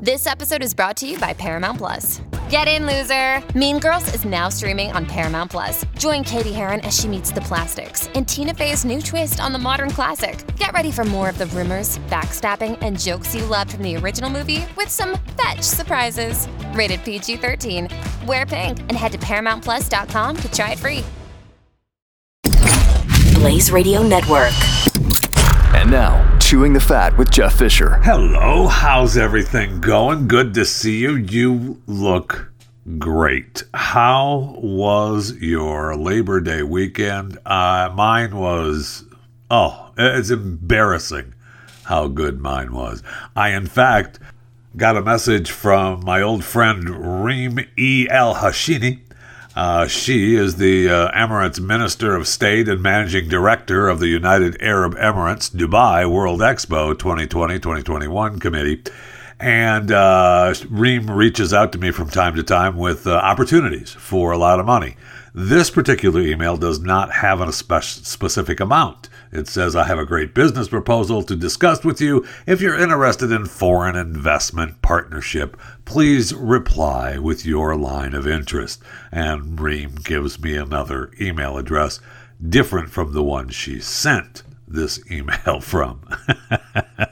This episode is brought to you by Paramount Plus. Get in, loser! Mean Girls is now streaming on Paramount Plus. Join Cady Heron as she meets the plastics and Tina Fey's new twist on the modern classic. Get ready for more of the rumors, backstabbing, and jokes you loved from the original movie with some fetch surprises. Rated PG 13. Wear pink and head to ParamountPlus.com to try it free. Blaze Radio Network. And now, Chewing the Fat with Jeff Fisher. Hello, how's everything going? Good to see you. You look great. How was your Labor Day weekend? Uh, mine was, oh, it's embarrassing how good mine was. I, in fact, got a message from my old friend Reem E. Hashimy uh, she is the uh, Emirates Minister of State and Managing Director of the United Arab Emirates Dubai World Expo 2020 2021 Committee. And uh, Reem reaches out to me from time to time with uh, opportunities for a lot of money. This particular email does not have a spe- specific amount. It says, I have a great business proposal to discuss with you. If you're interested in foreign investment partnership, please reply with your line of interest. And Reem gives me another email address different from the one she sent this email from.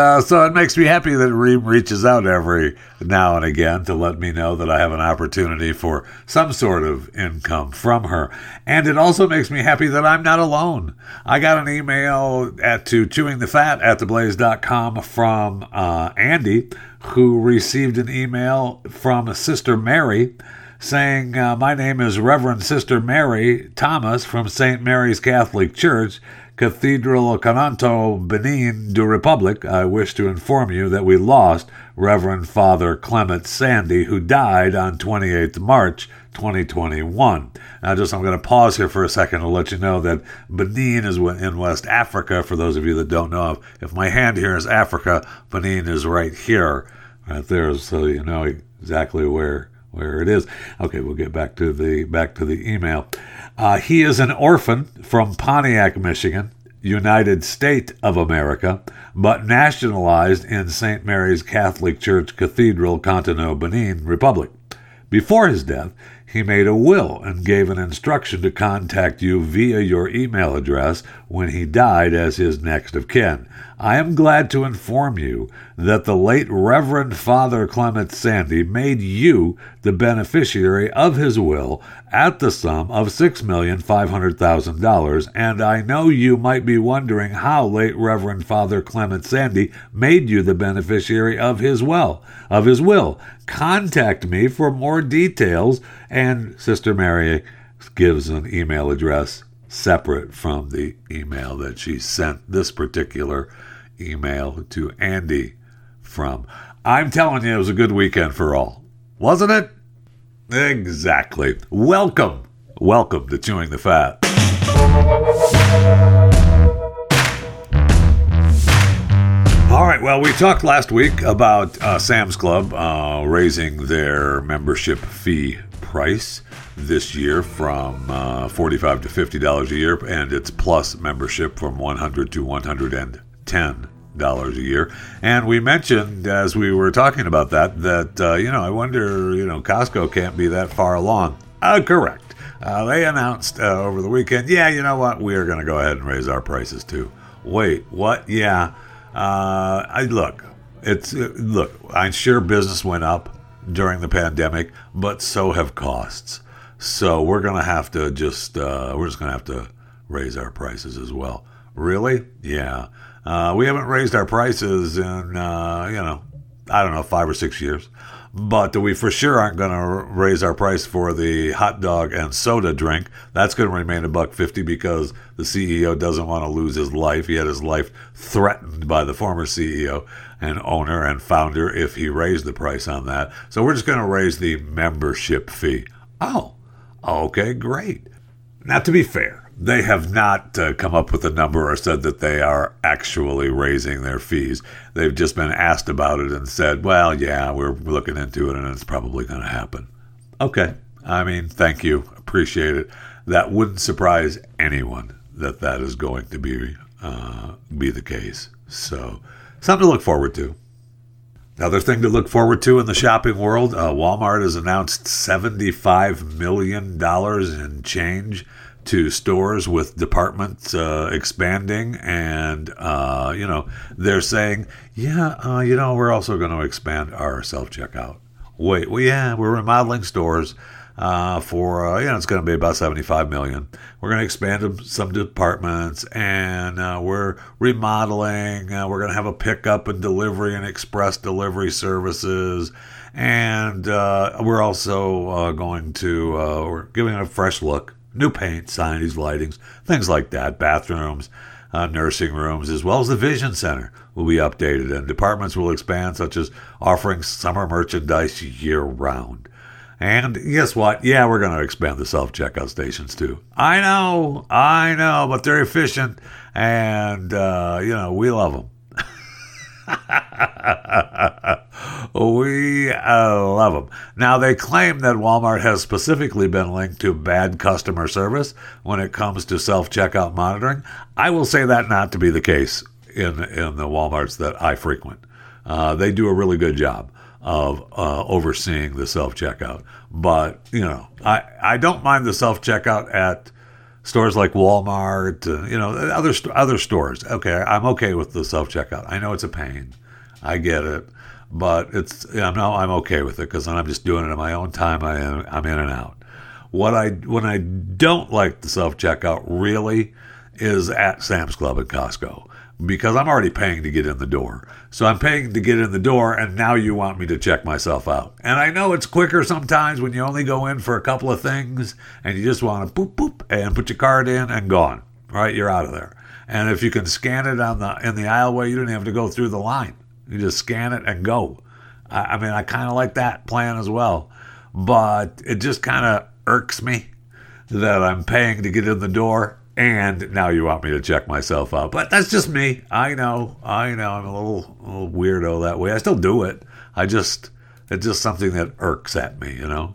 uh, so it makes me happy that Reem reaches out every now and again to let me know that I have an opportunity for some sort of income from her. And it also makes me happy that I'm not alone. I got an email at to chewingthefat at theblaze.com from uh, Andy, who received an email from Sister Mary saying, uh, My name is Reverend Sister Mary Thomas from St. Mary's Catholic Church, Cathedral Cotonou Benin du Republic. I wish to inform you that we lost Reverend Father Clement Sandy, who died on 28th March 2021. Now, just I'm going to pause here for a second to let you know that Benin is in West Africa. For those of you that don't know, if my hand here is Africa, Benin is right here, right there, so you know exactly where where it is. Okay, we'll get back to the back to the email. Uh, he is an orphan from Pontiac, Michigan, United State of America, but nationalized in St. Mary's Catholic Church Cathedral, Cotonou, Benin Republic. Before his death, he made a will and gave an instruction to contact you via your email address when he died as his next of kin. I am glad to inform you that the late Reverend Father Clement Sandy made you the beneficiary of his will at the sum of $6,500,000, and I know you might be wondering how late Reverend Father Clement Sandy made you the beneficiary of his will, of his will. Contact me for more details, and Sister Mary gives an email address separate from the email that she sent this particular email to Andy from. I'm telling you, it was a good weekend for all. Wasn't it? Exactly. Welcome. Welcome to Chewing the Fat. All right. Well, we talked last week about uh, Sam's Club uh, raising their membership fee price this year from uh, 45 to $50 a year, and its plus membership from 100 to 110 dollars a year. And we mentioned as we were talking about that that uh, you know I wonder you know Costco can't be that far along. Uh, correct. Uh, they announced uh, over the weekend, yeah, you know what, we are going to go ahead and raise our prices too. Wait, what? Yeah. Uh, I look. It's uh, look. I'm sure business went up during the pandemic, but so have costs. So we're going to have to just we're just going to have to raise our prices as well. Really? Yeah. Uh, we haven't raised our prices in, uh, you know, I don't know, five or six years. But we for sure aren't going to raise our price for the hot dog and soda drink. That's going to remain a buck fifty because the CEO doesn't want to lose his life. He had his life threatened by the former CEO and owner and founder if he raised the price on that. So we're just going to raise the membership fee. Oh, okay, great. Now, to be fair, they have not uh, come up with a number or said that they are actually raising their fees. They've just been asked about it and said, well, yeah, we're looking into it and it's probably going to happen. Okay. I mean, thank you. Appreciate it. That wouldn't surprise anyone that that is going to be uh, be the case. So, something to look forward to. Another thing to look forward to in the shopping world uh, Walmart has announced $75 million in change to stores with departments uh, expanding. And, uh, you know, they're saying, yeah, uh, you know, we're also going to expand our self checkout. Wait, well, yeah, we're remodeling stores uh, for uh, you know it's going to be about 75 million. We're going to expand some departments, and uh, we're remodeling. Uh, we're going to have a pickup and delivery and express delivery services, and uh, we're also uh, going to we're giving it a fresh look, new paint, signage, lightings, things like that, bathrooms. nursing rooms, as well as the Vision Center, will be updated, and departments will expand, such as offering summer merchandise year round. And guess what? Yeah, we're going to expand the self checkout stations too. I know, I know, but they're efficient and, uh, you know, we love them. we uh, love them. Now, they claim that Walmart has specifically been linked to bad customer service when it comes to self checkout monitoring. I will say that not to be the case in, in the Walmarts that I frequent. Uh, they do a really good job of uh, overseeing the self checkout. But you know, I I don't mind the self checkout at stores like Walmart, uh, you know, other other stores. Okay, I'm okay with the self checkout. I know it's a pain, I get it, but it's I'm no I'm okay with it because I'm just doing it in my own time. I am I'm in and out. What I when I don't like the self checkout really is at Sam's Club and Costco because I'm already paying to get in the door. So I'm paying to get in the door, and now you want me to check myself out. And I know it's quicker sometimes when you only go in for a couple of things and you just want to boop boop and put your card in and gone. Right, you're out of there. And if you can scan it on the in the aisleway, you don't have to go through the line. You just scan it and go. I, I mean, I kind of like that plan as well, but it just kind of irks me that I'm paying to get in the door and now you want me to check myself out. But that's just me. I know. I know. I'm a little, a little weirdo that way. I still do it. I just, it's just something that irks at me, you know?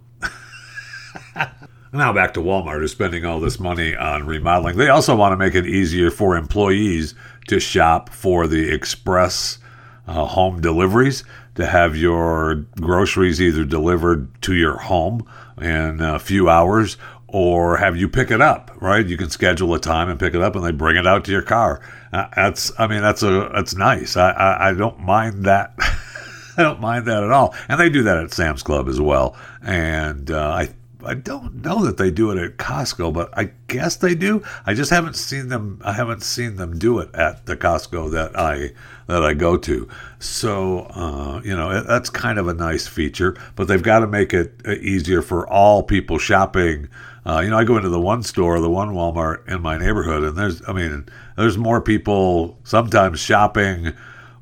now back to Walmart, who's spending all this money on remodeling. They also want to make it easier for employees to shop for the express uh, home deliveries, to have your groceries either delivered to your home in a few hours or have you pick it up right? You can schedule a time and pick it up and they bring it out to your car. Uh, that's i mean that's a that's nice. I i, I don't mind that. I don't mind that at all. And they do that at sam's club as well. And uh, i I don't know that they do it at Costco, but I guess they do. I just haven't seen them. I haven't seen them do it at the Costco that I that I go to. So uh, you know that's kind of a nice feature, but they've got to make it uh, easier for all people shopping uh, you know, I go into the one store, the one Walmart in my neighborhood, and there's, I mean, there's more people sometimes shopping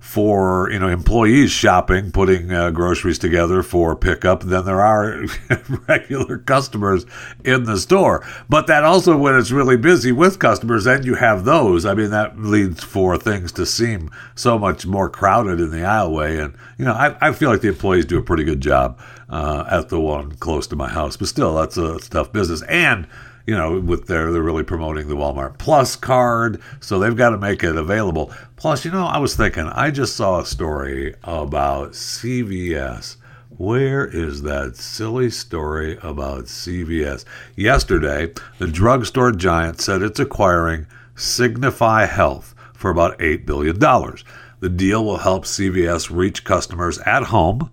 for you know employees shopping, putting uh, groceries together for pickup than there are regular customers in the store. But that also, when it's really busy with customers, then you have those. I mean, that leads for things to seem so much more crowded in the aisleway. And you know, I, I feel like the employees do a pretty good job uh, at the one close to my house. But still, that's a tough business and you know, with their they're really promoting the Walmart Plus card, so they've got to make it available. Plus, you know, I was thinking, I just saw a story about CVS. Where is that silly story about CVS? Yesterday, the drugstore giant said it's acquiring Signify Health for about $8 billion. The deal will help CVS reach customers at home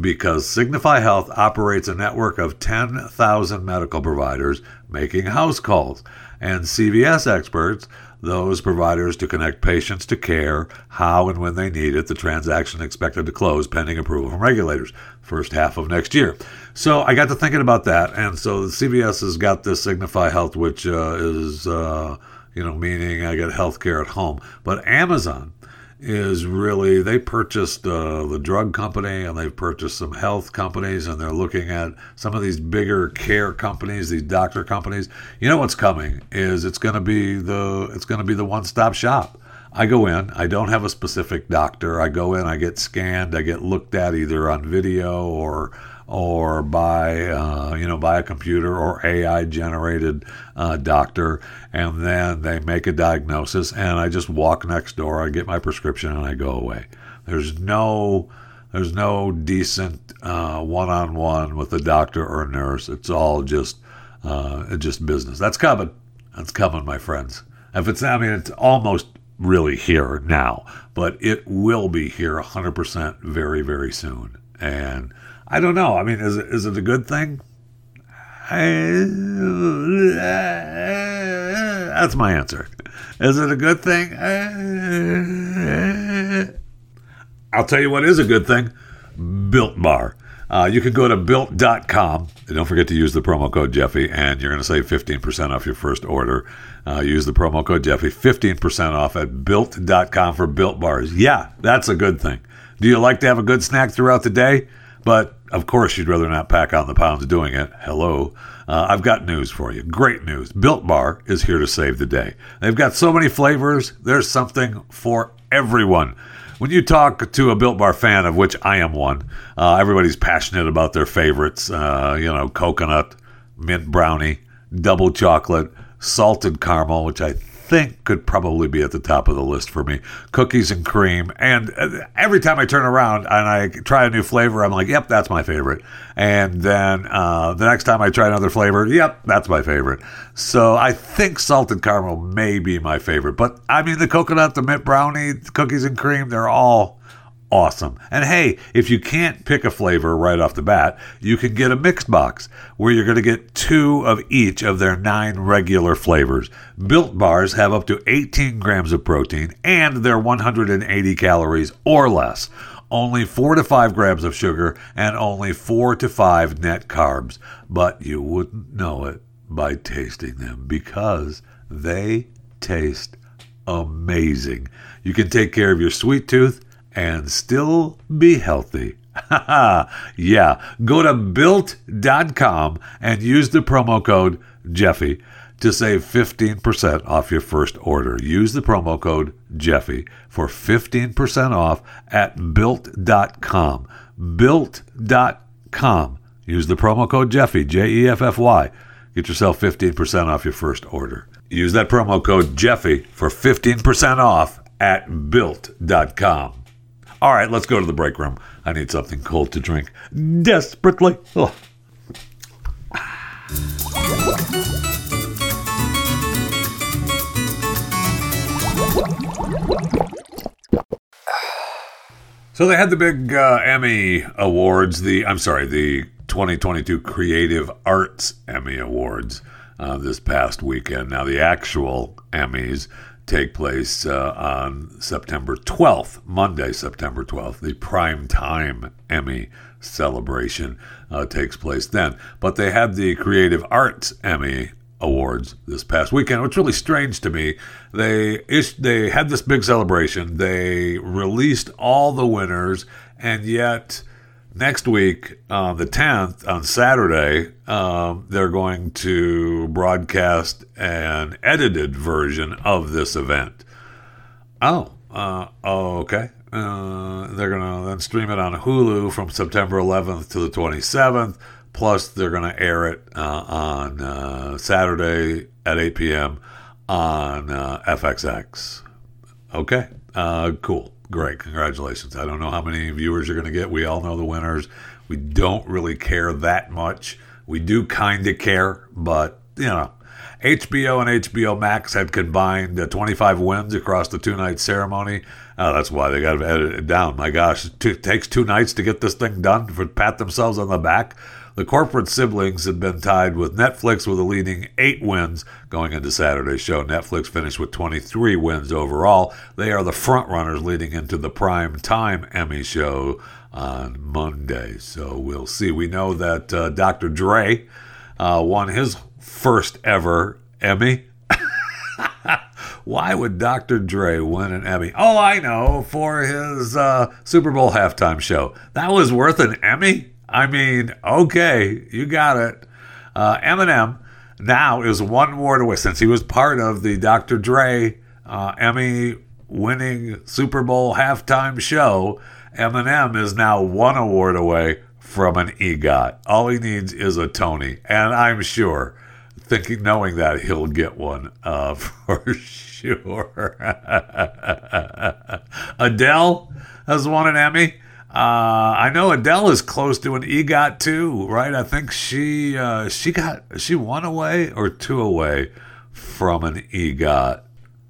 because Signify Health operates a network of 10,000 medical providers making house calls, and CVS experts, those providers to connect patients to care, how and when they need it. The transaction expected to close pending approval from regulators, first half of next year. So I got to thinking about that, and so CVS has got this Signify Health, which uh, is, uh, you know, meaning I get health care at home. But Amazon is really they purchased uh, the drug company and they've purchased some health companies and they're looking at some of these bigger care companies these doctor companies you know what's coming is it's going to be the it's going to be the one-stop shop I go in, I don't have a specific doctor. I go in, I get scanned, I get looked at either on video or or by uh, you know by a computer or AI generated uh, doctor, and then they make a diagnosis, and I just walk next door, I get my prescription, and I go away. There's no There's no decent one on one with a doctor or a nurse. It's all just uh, just business. That's coming. That's coming, my friends. If it's, I mean, it's almost really here now, but it will be here 100% very, very soon. And I don't know. I mean, is it, is it a good thing? That's my answer. Is it a good thing? I'll tell you what is a good thing Built Bar. Uh, you can go to built.com. And don't forget to use the promo code Jeffy, and you're going to save 15% off your first order. Uh, use the promo code Jeffy, 15% off at built.com for built bars. Yeah, that's a good thing. Do you like to have a good snack throughout the day? But of course, you'd rather not pack on the pounds doing it. Hello. Uh, I've got news for you. Great news. Built Bar is here to save the day. They've got so many flavors, there's something for everyone. When you talk to a Built Bar fan, of which I am one, uh, everybody's passionate about their favorites. Uh, you know, coconut, mint brownie, double chocolate, salted caramel, which I think could probably be at the top of the list for me. Cookies and cream. And uh, every time I turn around and I try a new flavor, I'm like, yep, that's my favorite. And then uh, the next time I try another flavor, yep, that's my favorite. So I think salted caramel may be my favorite. But I mean, the coconut, the mint brownie, cookies and cream, they're all awesome. And hey, if you can't pick a flavor right off the bat, you can get a mixed box where you're going to get two of each of their nine regular flavors. Built bars have up to 18 grams of protein and they're 180 calories or less. Only 4 to 5 grams of sugar and only 4 to 5 net carbs. But you wouldn't know it by tasting them because they taste amazing. You can take care of your sweet tooth and still be healthy. yeah, go to built.com and use the promo code Jeffy to save 15% off your first order. Use the promo code Jeffy for 15% off at built.com. Built.com. Use the promo code Jeffy, J E F F Y. Get yourself 15% off your first order. Use that promo code Jeffy for 15% off at built.com. All right, let's go to the break room. I need something cold to drink desperately. Oh. So they had the big uh, Emmy Awards, the I'm sorry, the 2022 Creative Arts Emmy Awards uh, this past weekend. Now the actual Emmys take place uh, on September 12th, Monday, September 12th. The prime time Emmy celebration uh, takes place then. But they had the Creative Arts Emmy Awards this past weekend, which really strange to me. They ish, they had this big celebration. They released all the winners, and yet next week, on the 10th, on Saturday, um, they're going to broadcast an edited version of this event. Oh, uh, oh okay. Uh, they're going to then stream it on Hulu from September 11th to the 27th. Plus, they're going to air it uh, on uh, Saturday at 8 p.m. on uh, FXX. Okay, cool. Great. Congratulations. I don't know how many viewers you're going to get. We all know the winners. We don't really care that much. We do kind of care, but, you know, HBO and HBO Max had combined uh, 25 wins across the two night ceremony. Uh, that's why they got to edit it down. My gosh, it takes two nights to get this thing done, for pat themselves on the back. The corporate siblings had been tied with Netflix with a leading eight wins going into Saturday's show. Netflix finished with 23 wins overall. They are the frontrunners leading into the prime time Emmy show on Monday. So we'll see. We know that uh, Dr. Dre uh, won his first ever Emmy. Why would Dr. Dre win an Emmy? Oh, I know, for his uh, Super Bowl halftime show. That was worth an Emmy? I mean, okay, you got it. Uh, Eminem now is one award away since he was part of the Dr. Dre uh, Emmy winning Super Bowl halftime show. Eminem is now one award away from an EGOT. All he needs is a Tony, and I'm sure, thinking knowing that he'll get one uh, for sure. Adele has won an Emmy. Uh, I know Adele is close to an EGOT too, right? I think she uh, she got she one away or two away from an EGOT.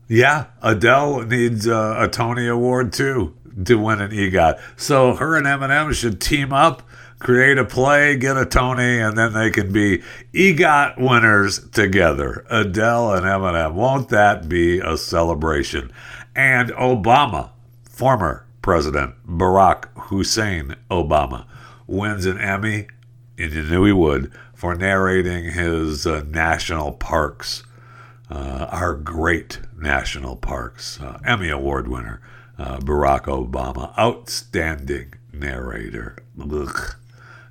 Yeah, Adele needs uh, a Tony Award too to win an EGOT. So her and Eminem should team up, create a play, get a Tony, and then they can be EGOT winners together. Adele and Eminem. Won't that be a celebration? And Obama, former President Barack Hussein Obama wins an Emmy, and you knew he would, for narrating his uh, national parks, uh, our great national parks. Uh, Emmy Award winner uh, Barack Obama, outstanding narrator. Ugh.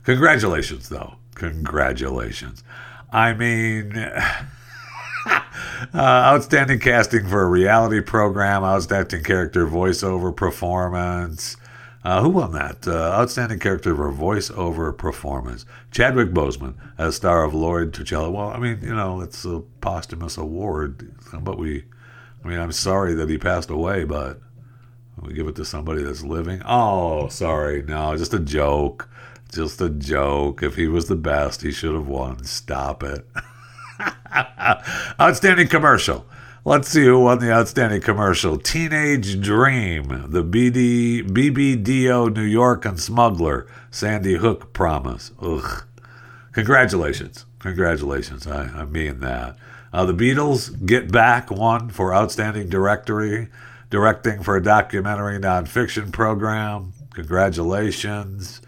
Congratulations, though. Congratulations. I mean. Uh, outstanding casting for a reality program, outstanding character voiceover performance. Uh, who won that? Uh, outstanding character for voiceover performance. Chadwick Boseman as Star-Lord T'Challa. Well, I mean, you know, it's a posthumous award, but we, I mean, I'm sorry that he passed away, but we give it to somebody that's living. Oh, sorry, no, just a joke, just a joke. If he was the best, he should have won. Stop it. outstanding commercial. Let's see who won the outstanding commercial. Teenage Dream, the BD, BBDO New York and Smuggler, Sandy Hook Promise. Ugh. Congratulations. Congratulations. I, I mean that. Uh, the Beatles Get Back won for Outstanding Directory, directing for a documentary nonfiction program. Congratulations.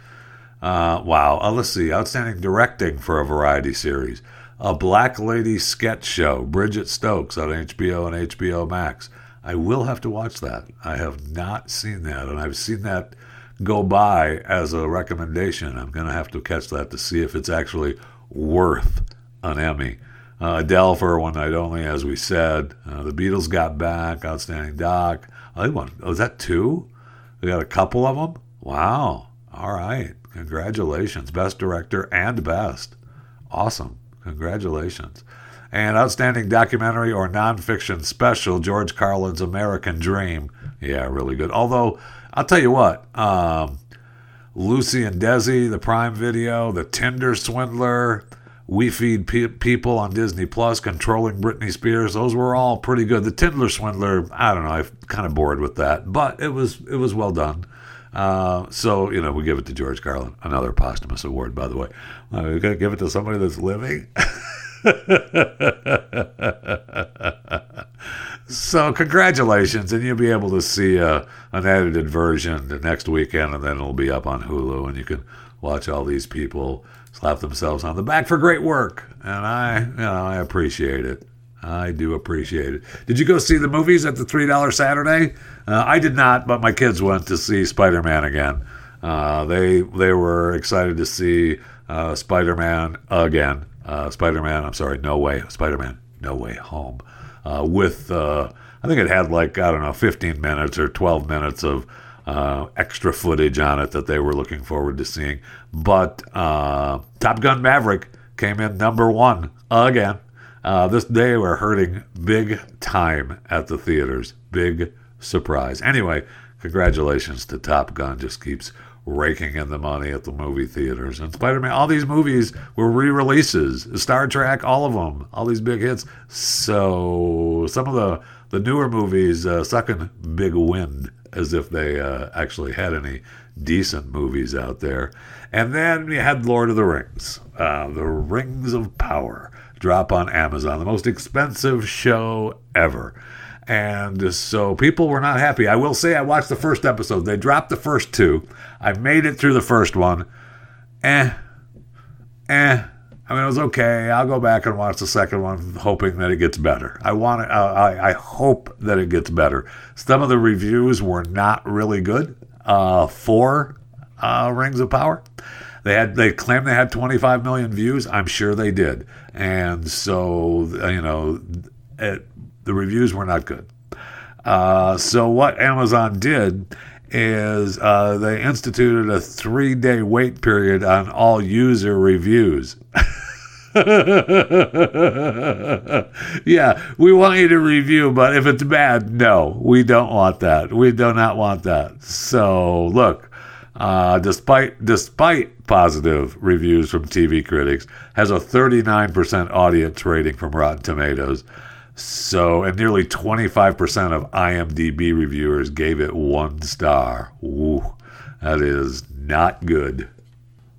Uh, wow. Uh, let's see. Outstanding Directing for a variety series a Black Lady sketch show, Bridget Stokes on HBO and HBO Max. I will have to watch that. I have not seen that, and I've seen that go by as a recommendation. I'm going to have to catch that to see if it's actually worth an Emmy. Uh, Adele for One Night Only, as we said. Uh, the Beatles got back, Outstanding Doc. I think one. Oh, is that two? We got a couple of them? Wow. All right. Congratulations. Best director and best. Awesome. Congratulations. And outstanding documentary or nonfiction special, George Carlin's American Dream. Yeah, really good. Although, I'll tell you what, um, Lucy and Desi, the Prime Video, The Tinder Swindler, We Feed Pe- People on Disney Plus, Controlling Britney Spears. Those were all pretty good. The Tinder Swindler, I don't know, I'm kind of bored with that, but it was it was well done. Uh, so you know, we give it to George Carlin, another posthumous award, by the way. Uh, we got to give it to somebody that's living. so congratulations, and you'll be able to see uh, an edited version the next weekend, and then it'll be up on Hulu, and you can watch all these people slap themselves on the back for great work, and I, you know, I appreciate it. I do appreciate it. Did you go see the movies at the three dollar Saturday? Uh, I did not, but my kids went to see Spider Man again. Uh, they they were excited to see uh, Spider Man again. Uh, Spider Man, I'm sorry, No Way Spider Man, No Way Home. Uh, with uh, I think it had like I don't know, 15 minutes or 12 minutes of extra footage on it that they were looking forward to seeing. But Top Gun Maverick came in number one again. Uh, this day we're hurting big time at the theaters. Big surprise. Anyway, congratulations to Top Gun. Just keeps raking in the money at the movie theaters. And Spider Man, all these movies were re releases. Star Trek, all of them, all these big hits. So some of the, the newer movies uh, sucking big wind as if they uh, actually had any decent movies out there. And then we had Lord of the Rings, uh, The Rings of Power drop on Amazon, the most expensive show ever. And so people were not happy. I will say I watched the first episode. They dropped the first two. I made it through the first one. Eh. Eh. I mean, it was okay. I'll go back and watch the second one, hoping that it gets better. I want it, uh, I, I hope that it gets better. Some of the reviews were not really good uh, for uh, Rings of Power. They had they claimed they had 25 million views. I'm sure they did, and so you know, it, the reviews were not good. Uh, so what Amazon did is uh, they instituted a three day wait period on all user reviews. yeah, we want you to review, but if it's bad, no, we don't want that. We do not want that. So, look, uh, despite despite positive reviews from TV critics, has a 39% audience rating from Rotten Tomatoes. So, and nearly 25% of IMDb reviewers gave it one star. Ooh, that is not good.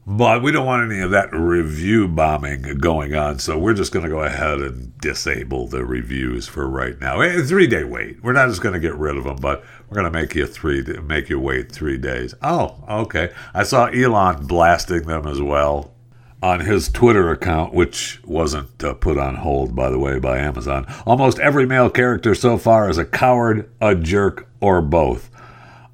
But we don't want any of that review bombing going on, so we're just going to go ahead and disable the reviews for right now. A three day wait. We're not just going to get rid of them, but we're going to make you three make you wait three days. Oh, okay. I saw Elon blasting them as well on his Twitter account, which wasn't uh, put on hold, by the way, by Amazon. Almost every male character so far is a coward, a jerk, or both.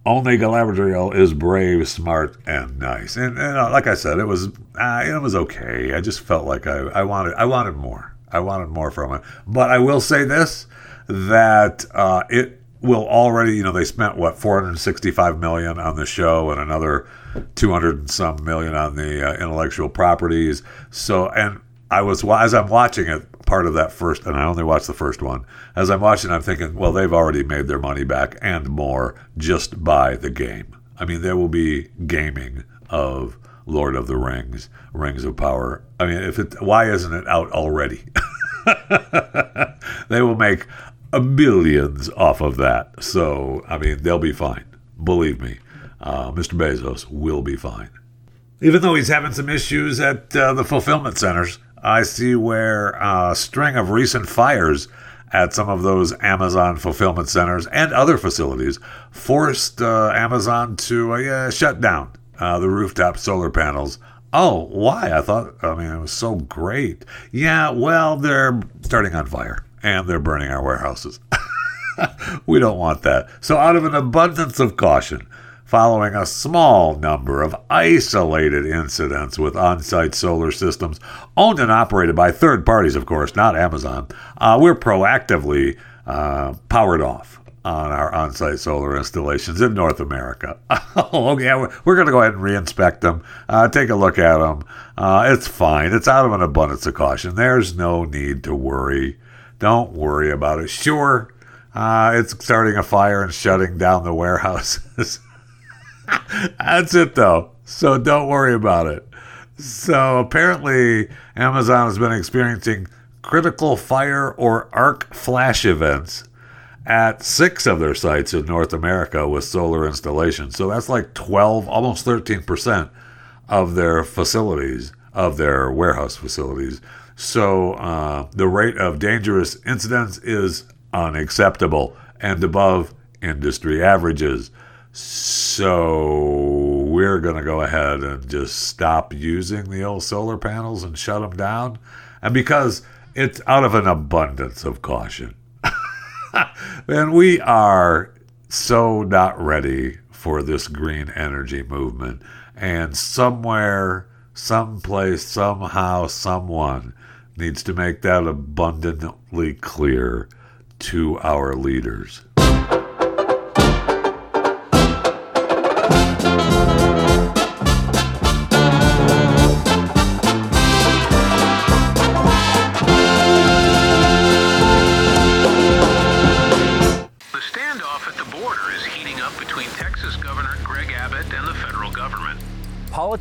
Only Galadriel is brave, smart, and nice. And, and uh, like I said, it was uh, it was okay. I just felt like I, I wanted I wanted more. I wanted more from it. But I will say this: that uh, it will already. You know, they spent what 465 million on the show and another 200 and some million on the uh, intellectual properties. So, and I was as I'm watching it, part of that first, and I only watched the first one. As I'm watching, I'm thinking, well, they've already made their money back and more just by the game. I mean, there will be gaming of Lord of the Rings, Rings of Power. I mean, if it, why isn't it out already? they will make billions off of that. So, I mean, they'll be fine. Believe me, uh, Mr. Bezos will be fine. Even though he's having some issues at uh, the fulfillment centers, I see where a string of recent fires at some of those Amazon fulfillment centers and other facilities forced uh, Amazon to uh, shut down uh, the rooftop solar panels. Oh, why? I thought, I mean, it was so great. Yeah, well, they're starting on fire and they're burning our warehouses. we don't want that. So, out of an abundance of caution, following a small number of isolated incidents with on site solar systems owned and operated by third parties, of course, not Amazon. Uh, we're proactively uh, powered off on our on site solar installations in North America. oh, okay, we're, we're going to go ahead and reinspect them, uh, take a look at them. Uh, it's fine, it's out of an abundance of caution. There's no need to worry. Don't worry about it. Sure. Uh, it's starting a fire and shutting down the warehouses. That's it, though. So don't worry about it. So apparently, Amazon has been experiencing critical fire or arc flash events at six of their sites in North America with solar installations. So that's like 12, almost 13% of their facilities, of their warehouse facilities. So uh, the rate of dangerous incidents is unacceptable and above industry averages. So we're going to go ahead and just stop using the old solar panels and shut them down. And because it's out of an abundance of caution. and we are so not ready for this green energy movement. And somewhere, someplace, somehow, someone needs to make that abundantly clear to our leaders.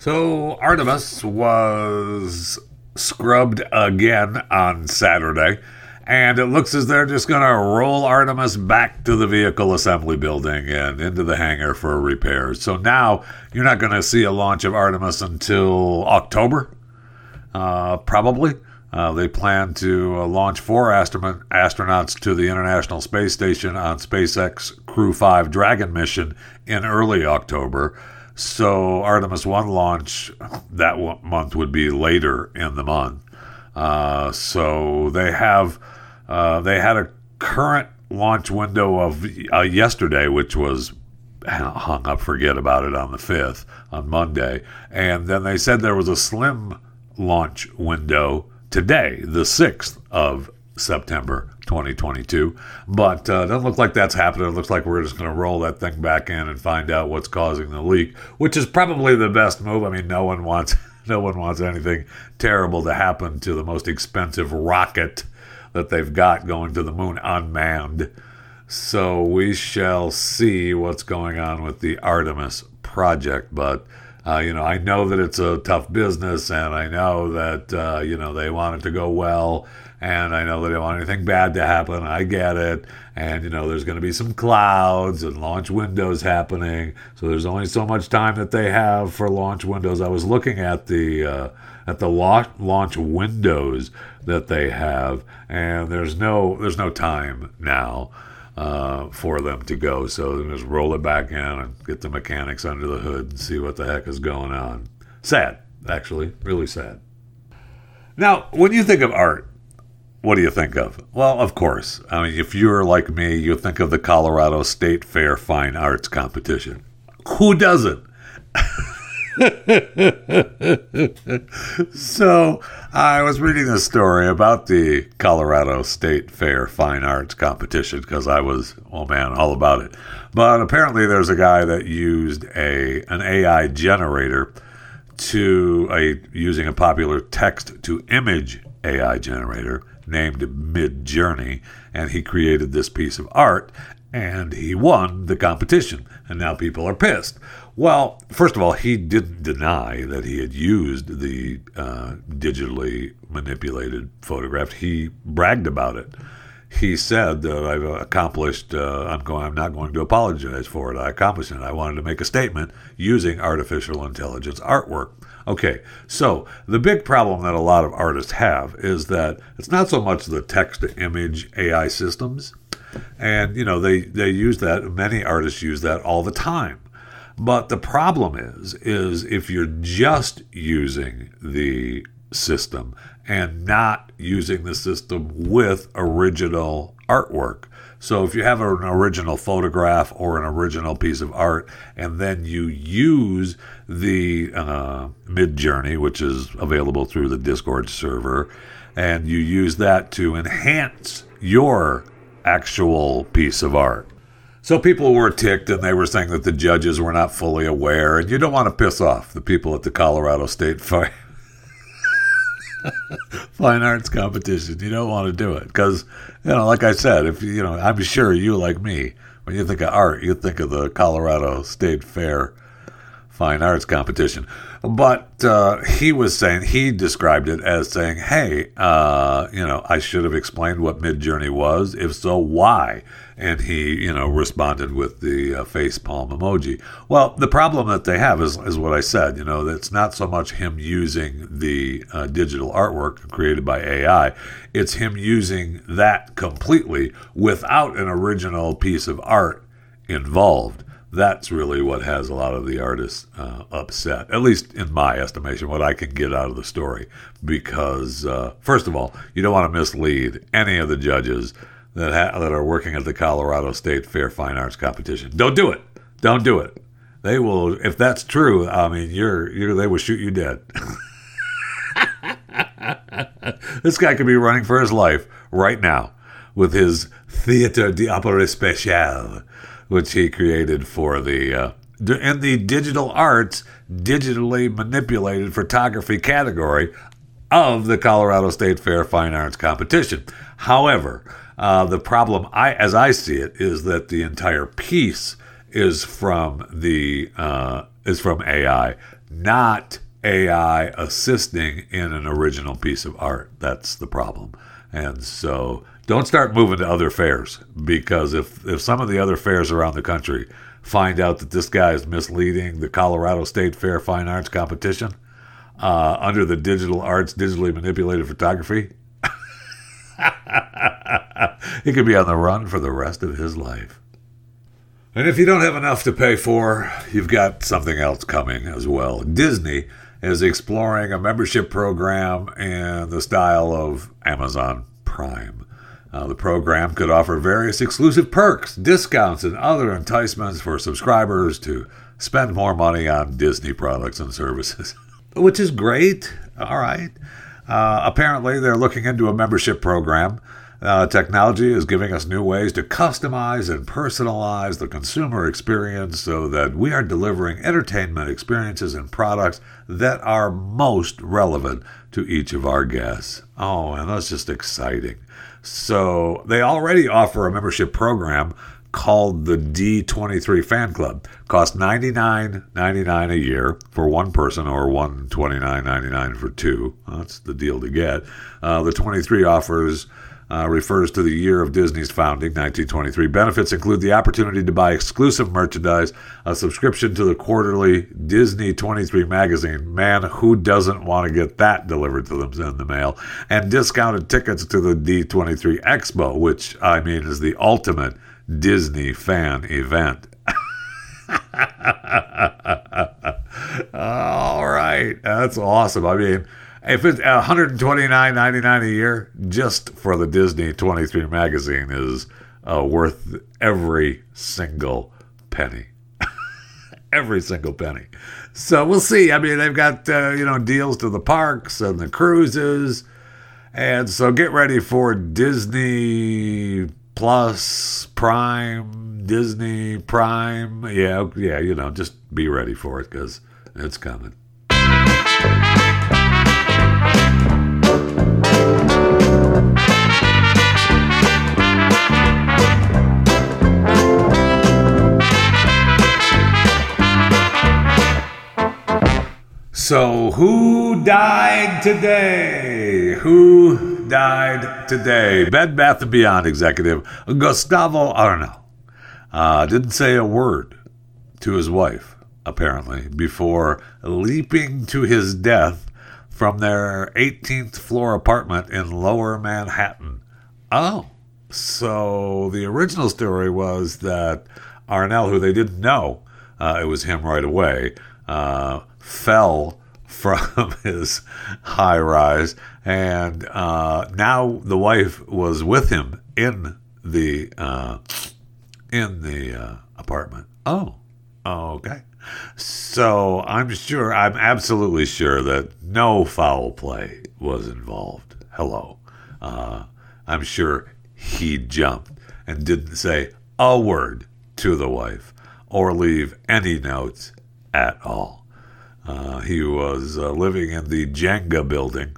So Artemis was scrubbed again on Saturday, and it looks as they're just going to roll Artemis back to the vehicle assembly building and into the hangar for repairs. So now you're not going to see a launch of Artemis until October, uh, probably. Uh, they plan to uh, launch four astro- astronauts to the International Space Station on SpaceX Crew 5 Dragon mission in early October. So Artemis 1 launch that month would be later in the month. Uh, so they have uh, they had a current launch window of uh, yesterday, which was hung up, forget about it on the 5th, on Monday. And then they said there was a slim launch window today, the 6th of September 2022. But uh, doesn't look like that's happening. It looks like we're just going to roll that thing back in and find out what's causing the leak, which is probably the best move. I mean, no one wants no one wants anything terrible to happen to the most expensive rocket that they've got going to the moon unmanned. So we shall see what's going on with the Artemis project. But, uh, you know, I know that it's a tough business and I know that, uh, you know, they want it to go well and I know they don't want anything bad to happen. I get it. And, you know, there's going to be some clouds and launch windows happening. So there's only so much time that they have for launch windows. I was looking at the, uh, at the launch windows that they have, and there's no there's no time now uh, for them to go. So just roll it back in and get the mechanics under the hood and see what the heck is going on. Sad, actually, really sad. Now, when you think of art, what do you think of? Well, of course. I mean, if you're like me, you think of the Colorado State Fair Fine Arts Competition. Who doesn't? so I was reading a story about the Colorado State Fair Fine Arts Competition because I was, oh man, all about it. But apparently, there's a guy that used a an AI generator to a using a popular text to image AI generator named Midjourney, and he created this piece of art and he won the competition. And now people are pissed. Well, first of all, he didn't deny that he had used the uh, digitally manipulated photograph. He bragged about it. He said that I've accomplished. Uh, I'm going. I'm not going to apologize for it. I accomplished it. I wanted to make a statement using artificial intelligence artwork. Okay, so the big problem that a lot of artists have is that it's not so much the text to image AI systems, and you know they they use that. Many artists use that all the time but the problem is, is if you're just using the system and not using the system with original artwork. So if you have an original photograph or an original piece of art, and then you use the uh, Midjourney, which is available through the Discord server, and you use that to enhance your actual piece of art, so people were ticked and they were saying that the judges were not fully aware. And you don't want to piss off the people at the Colorado State Fine, Fine Arts Competition. You don't want to do it because, you know, like I said, if you know, I'm sure you, like me, when you think of art, you think of the Colorado State Fair Fine Arts Competition. But uh, he was saying, he described it as saying, hey, uh, you know, I should have explained what Midjourney was. If so, why? And he, you know, responded with the uh, face palm emoji. Well, the problem that they have is, is what I said. You know, it's not so much him using the uh, digital artwork created by AI; it's him using that completely without an original piece of art involved. That's really what has a lot of the artists uh, upset, at least in my estimation, what I can get out of the story. Because, uh, first of all, you don't want to mislead any of the judges that ha- that are working at the Colorado State Fair Fine Arts Competition. Don't do it. Don't do it. They will. If that's true, I mean, you're you're. They will shoot you dead. this guy could be running for his life right now with his Theatre d'Opera Spatial, which he created for the uh, in the digital arts, digitally manipulated photography category of the Colorado State Fair Fine Arts Competition. However, uh, the problem, I, as I see it, is that the entire piece is from the uh, is from AI, not AI assisting in an original piece of art. That's the problem. And so, don't start moving to other fairs because if if some of the other fairs around the country find out that this guy is misleading the Colorado State Fair Fine Arts Competition, uh, under the digital arts, digitally manipulated photography, he could be on the run for the rest of his life. And if you don't have enough to pay for, you've got something else coming as well. Disney is exploring a membership program in the style of Amazon Prime. Uh, the program could offer various exclusive perks, discounts, and other enticements for subscribers to spend more money on Disney products and services, which is great. All right. Uh, apparently, they're looking into a membership program. Uh, technology is giving us new ways to customize and personalize the consumer experience so that we are delivering entertainment experiences and products that are most relevant to each of our guests. Oh, and that's just exciting. So, they already offer a membership program called the D23 Fan Club. Cost $99.99 a year for one person or $129.99 for two. That's the deal to get. Uh, the 23 offers uh, refers to the year of Disney's founding, 1923. Benefits include the opportunity to buy exclusive merchandise, a subscription to the quarterly Disney 23 magazine. Man, who doesn't want to get that delivered to them in the mail? And discounted tickets to the D23 Expo, which I mean is the ultimate Disney fan event. All right, that's awesome. I mean, if it's 129.99 a year just for the Disney 23 magazine is uh, worth every single penny. every single penny. So we'll see. I mean, they've got uh, you know deals to the parks and the cruises, and so get ready for Disney Plus, Prime, Disney Prime. Yeah, yeah, you know, just be ready for it because it's coming. So, who died today? Who died today? Bed Bath & Beyond executive Gustavo Arnal uh, didn't say a word to his wife, apparently, before leaping to his death from their 18th floor apartment in lower Manhattan. Oh, so the original story was that Arnal, who they didn't know, uh, it was him right away, uh, fell from his high rise, and uh, now the wife was with him in the uh, in the uh, apartment. Oh, okay. So I'm sure, I'm absolutely sure that no foul play was involved. Hello, uh, I'm sure he jumped and didn't say a word to the wife or leave any notes at all. Uh, he was uh, living in the Jenga building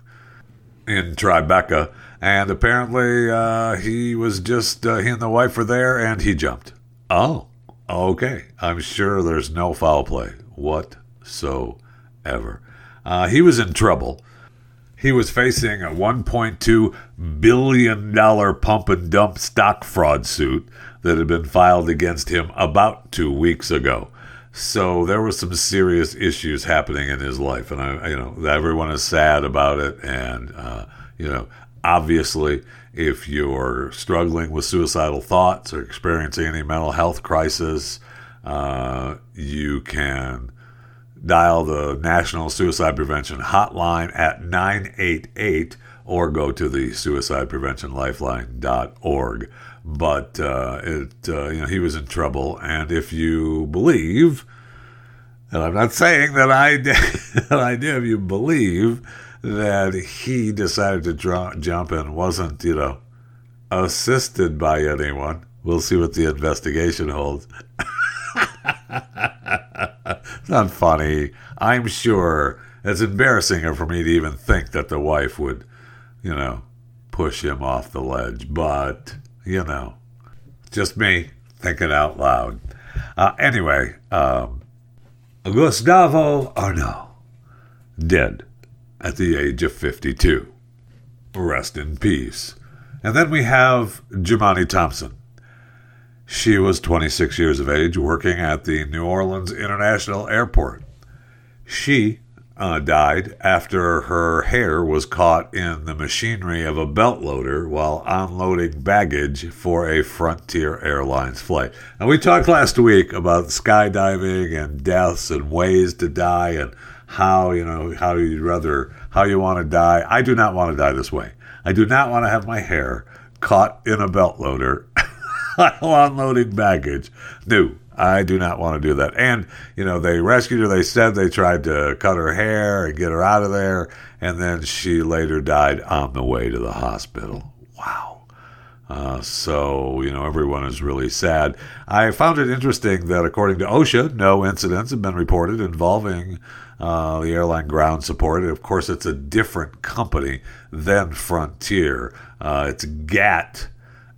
in Tribeca, and apparently uh, he was just, uh, he and the wife were there, and he jumped. Oh, okay. I'm sure there's no foul play whatsoever. Uh, he was in trouble. He was facing a $1.2 billion pump and dump stock fraud suit that had been filed against him about two weeks ago. So there were some serious issues happening in his life, and I, you know, everyone is sad about it. And uh, you know, obviously, if you're struggling with suicidal thoughts or experiencing any mental health crisis, uh, you can dial the National Suicide Prevention Hotline at 988 or go to the suicidepreventionlifeline.org but uh, it uh, you know he was in trouble. And if you believe, and I'm not saying that I did, I did, if you believe that he decided to draw, jump and wasn't you know assisted by anyone, we'll see what the investigation holds. it's not funny. I'm sure it's embarrassing for me to even think that the wife would, you know, push him off the ledge, but you know, just me thinking out loud. Uh, anyway, um, Gustavo Arnal, dead at the age of 52. Rest in peace. And then we have Jermani Thompson. She was 26 years of age working at the New Orleans International Airport. She uh, died after her hair was caught in the machinery of a belt loader while unloading baggage for a Frontier Airlines flight. And we talked last week about skydiving and deaths and ways to die and how you know how you'd rather how you want to die. I do not want to die this way. I do not want to have my hair caught in a belt loader while unloading baggage. No, I do not want to do that. And, you know, they rescued her. They said they tried to cut her hair and get her out of there. And then she later died on the way to the hospital. Wow. Uh, so, you know, everyone is really sad. I found it interesting that according to OSHA, no incidents have been reported involving uh, the airline ground support. Of course, it's a different company than Frontier. Uh, it's GAT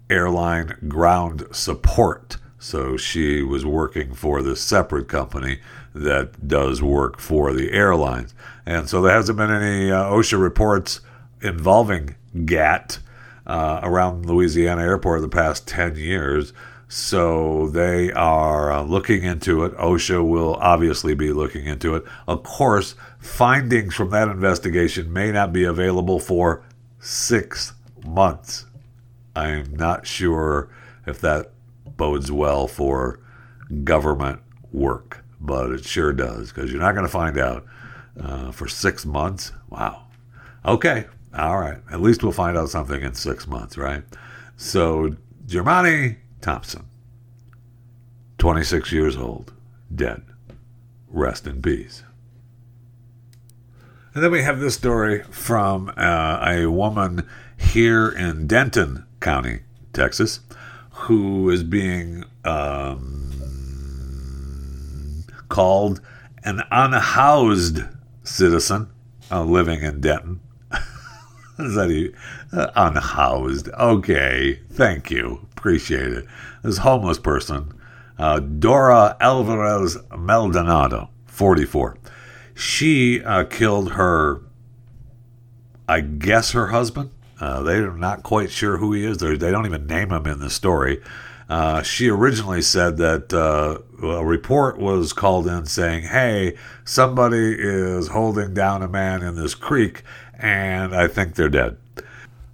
Airline Ground Support. So she was working for this separate company that does work for the airlines. And so there hasn't been any uh, OSHA reports involving GAT uh, around Louisiana Airport the past 10 years. So they are uh, looking into it. OSHA will obviously be looking into it. Of course, findings from that investigation may not be available for six months. I'm not sure if that bodes well for government work, but it sure does because you're not going to find out uh, for six months. Wow. Okay. All right. At least we'll find out something in six months, right? So, Jermani Thompson, 26 years old, dead. Rest in peace. And then we have this story from uh, a woman here in Denton County, Texas who is being um, called an unhoused citizen uh, living in Denton. is that he, uh, unhoused? Okay, thank you, appreciate it. This homeless person, uh, Dora Alvarez Maldonado, 44. She uh, killed her, I guess, her husband uh, they're not quite sure who he is. They're, they do not even name him in the story. Uh, she originally said that uh, a report was called in saying, hey, somebody is holding down a man in this creek, and I think they're dead.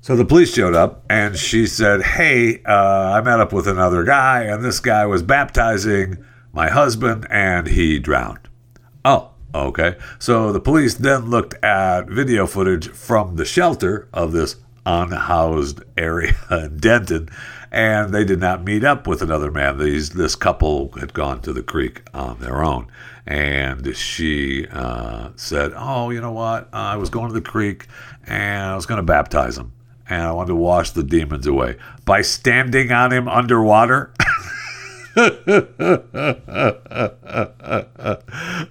So the police showed up, and she said, hey, uh, I met up with another guy, and this guy was baptizing my husband, and he drowned. Oh, okay. So the police then looked at video footage from the shelter of this unhoused area in Denton, and they did not meet up with another man. These this couple had gone to the creek on their own, and she uh, said, "Oh, you know what? I was going to the creek, and I was going to baptize him, and I wanted to wash the demons away by standing on him underwater."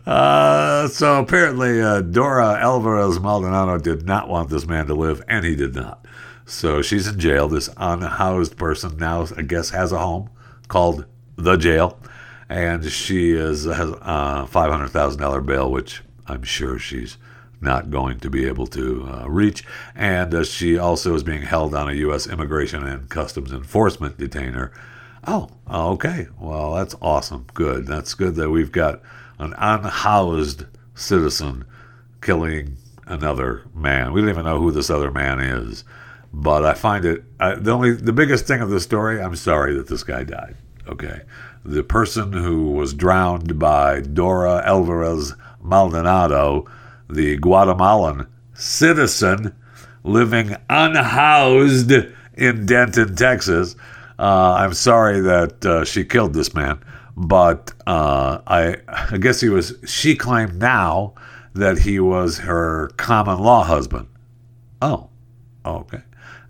uh, so apparently, uh, Dora Alvarez Maldonado did not want this man to live, and he did not. So she's in jail. This unhoused person now, I guess, has a home called the jail, and she is has a five hundred thousand dollar bail, which I'm sure she's not going to be able to uh, reach. And uh, she also is being held on a U.S. Immigration and Customs Enforcement detainer Oh, okay. Well, that's awesome. Good. That's good that we've got an unhoused citizen killing another man. We don't even know who this other man is, but I find it I, the only the biggest thing of the story. I'm sorry that this guy died. Okay, the person who was drowned by Dora Alvarez Maldonado, the Guatemalan citizen living unhoused in Denton, Texas uh, I'm sorry that uh, she killed this man, but uh, I, I guess he was. She claimed now that he was her common law husband. Oh, okay.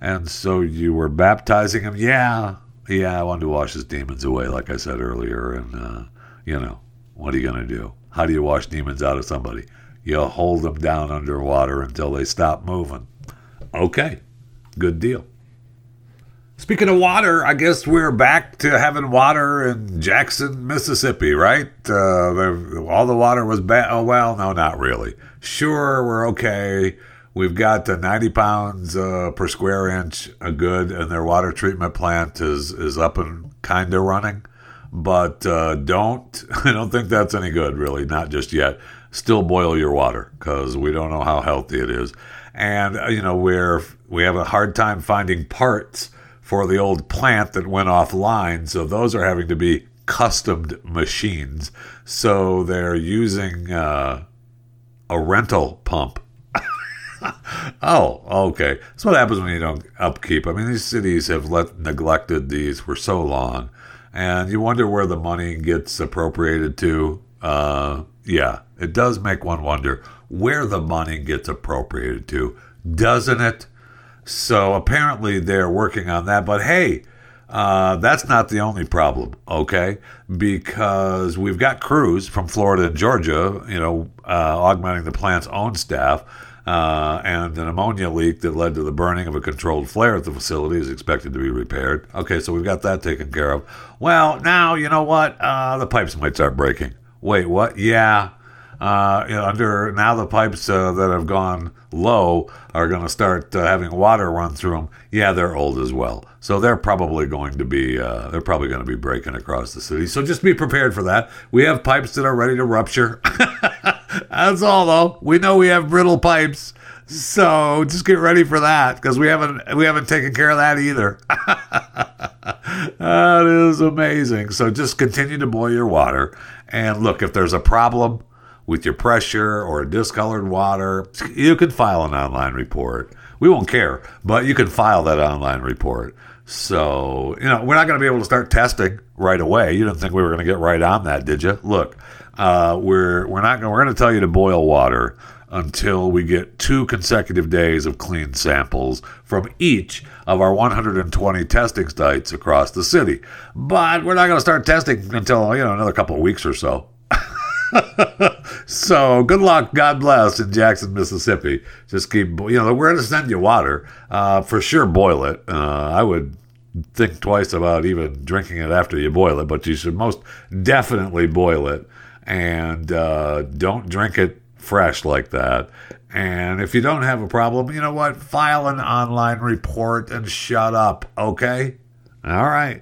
And so you were baptizing him? Yeah, yeah. I wanted to wash his demons away, like I said earlier. And uh, you know, what are you gonna do? How do you wash demons out of somebody? You hold them down underwater until they stop moving. Okay, good deal. Speaking of water, I guess we're back to having water in Jackson, Mississippi, right? Uh, all the water was bad. Oh, well, no, not really. Sure, we're okay. We've got the 90 pounds uh, per square inch a good, and their water treatment plant is, is up and kind of running. But uh, don't, I don't think that's any good, really, not just yet. still boil your water because we don't know how healthy it is. And, uh, you know, we're, we have a hard time finding parts for the old plant that went offline. So those are having to be customed machines. So they're using uh, a rental pump. oh, okay. That's what happens when you don't upkeep. I mean, these cities have let neglected these for so long, and you wonder where the money gets appropriated to. Uh, yeah, it does make one wonder where the money gets appropriated to, doesn't it? So apparently they're working on that. But hey, uh, that's not the only problem, okay? Because we've got crews from Florida and Georgia, you know, uh, augmenting the plant's own staff. Uh, and an ammonia leak that led to the burning of a controlled flare at the facility is expected to be repaired. Okay, so we've got that taken care of. Well, now, you know what? Uh, the pipes might start breaking. Wait, what? Yeah, uh, you know, under now the pipes uh, that have gone low are going to start uh, having water run through them. Yeah, they're old as well, so they're probably going to be uh, they're probably going to be breaking across the city. So just be prepared for that. We have pipes that are ready to rupture. That's all, though. We know we have brittle pipes. So just get ready for that because we haven't we haven't taken care of that either. that is amazing. So just continue to boil your water and look if there's a problem with your pressure or discolored water, you can file an online report. We won't care, but you can file that online report. So, you know, we're not going to be able to start testing right away. You didn't think we were going to get right on that, did you? Look, uh, we're we're not going. We're going to tell you to boil water until we get two consecutive days of clean samples from each of our 120 testing sites across the city. But we're not going to start testing until you know another couple of weeks or so. so good luck. God bless in Jackson, Mississippi. Just keep, you know, we're going to send you water. Uh, for sure, boil it. Uh, I would think twice about even drinking it after you boil it, but you should most definitely boil it. And uh, don't drink it fresh like that. And if you don't have a problem, you know what? File an online report and shut up, okay? All right.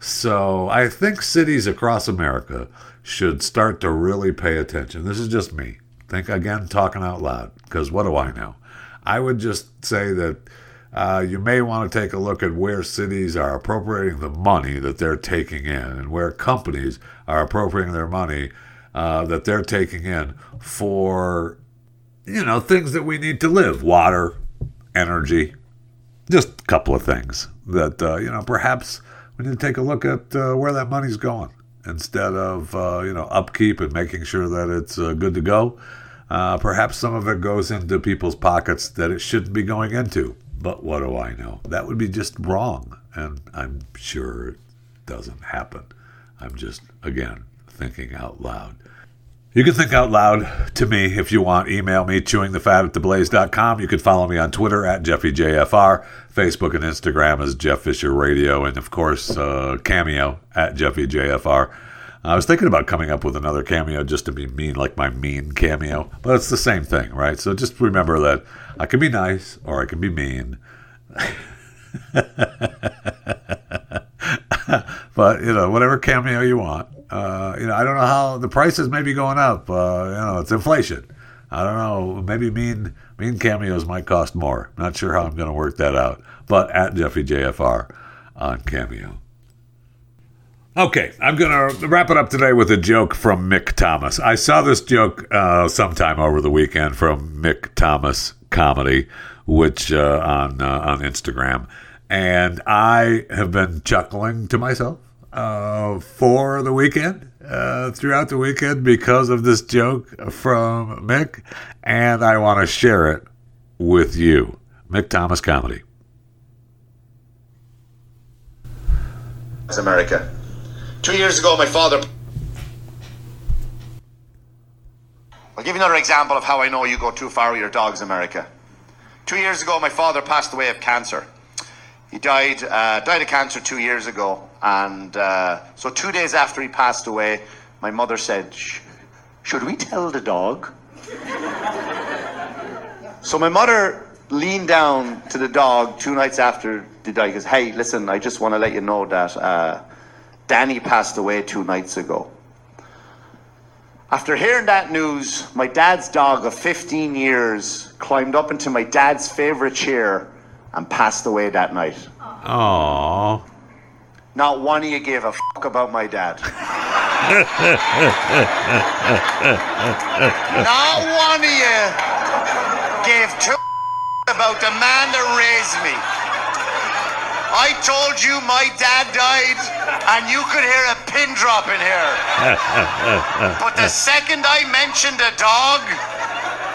So I think cities across America should start to really pay attention. This is just me. Think again, talking out loud, because what do I know? I would just say that uh, you may want to take a look at where cities are appropriating the money that they're taking in and where companies are appropriating their money uh, that they're taking in for, you know, things that we need to live water, energy, just a couple of things that, uh, you know, perhaps we need to take a look at uh, where that money's going instead of uh, you know upkeep and making sure that it's uh, good to go. Uh, perhaps some of it goes into people's pockets that it shouldn't be going into. But what do I know? That would be just wrong, and I'm sure it doesn't happen. I'm just again thinking out loud. You can think out loud to me if you want. Email me, chewingthefat at theblaze.com. You can follow me on Twitter at JeffyJFR, Facebook and Instagram as Jeff Fisher Radio, and of course, uh, Cameo at JeffyJFR. I was thinking about coming up with another cameo just to be mean, like my mean cameo, but it's the same thing, right? So just remember that I can be nice or I can be mean. but, you know, whatever cameo you want. Uh, you know, I don't know how the prices may be going up. Uh, you know, it's inflation. I don't know. Maybe mean mean cameos might cost more. Not sure how I'm going to work that out. But at Jeffy JFR on Cameo. Okay, I'm going to wrap it up today with a joke from Mick Thomas. I saw this joke uh, sometime over the weekend from Mick Thomas Comedy, which uh, on uh, on Instagram, and I have been chuckling to myself uh, for the weekend, uh, throughout the weekend, because of this joke from Mick, and I want to share it with you. Mick Thomas Comedy. America. Two years ago, my father. I'll give you another example of how I know you go too far with your dogs, America. Two years ago, my father passed away of cancer. He died uh, died of cancer two years ago, and uh, so two days after he passed away, my mother said, "Should we tell the dog?" so my mother leaned down to the dog two nights after the die. Goes, "Hey, listen, I just want to let you know that uh, Danny passed away two nights ago." After hearing that news, my dad's dog of 15 years climbed up into my dad's favorite chair and passed away that night. Aww. Not one of you gave a fuck about my dad. Not one of you gave two about the man that raised me. I told you my dad died, and you could hear a pin drop in here. but the second I mentioned a dog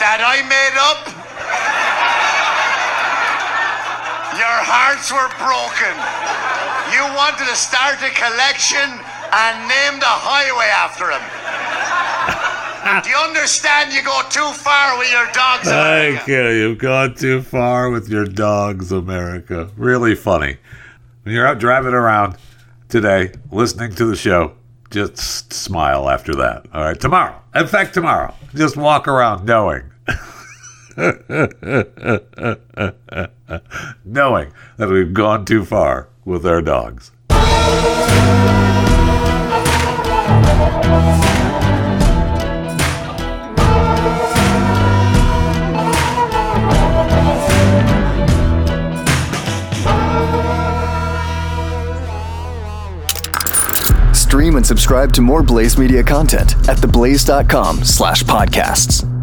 that I made up, your hearts were broken. You wanted to start a collection and named a highway after him. Do you understand you go too far with your dogs? America? Thank you. You've gone too far with your dogs, America. Really funny. When you're out driving around today, listening to the show, just smile after that. All right. Tomorrow. In fact, tomorrow, just walk around knowing. knowing that we've gone too far with our dogs. Stream and subscribe to more Blaze Media content at theblaze.com slash podcasts.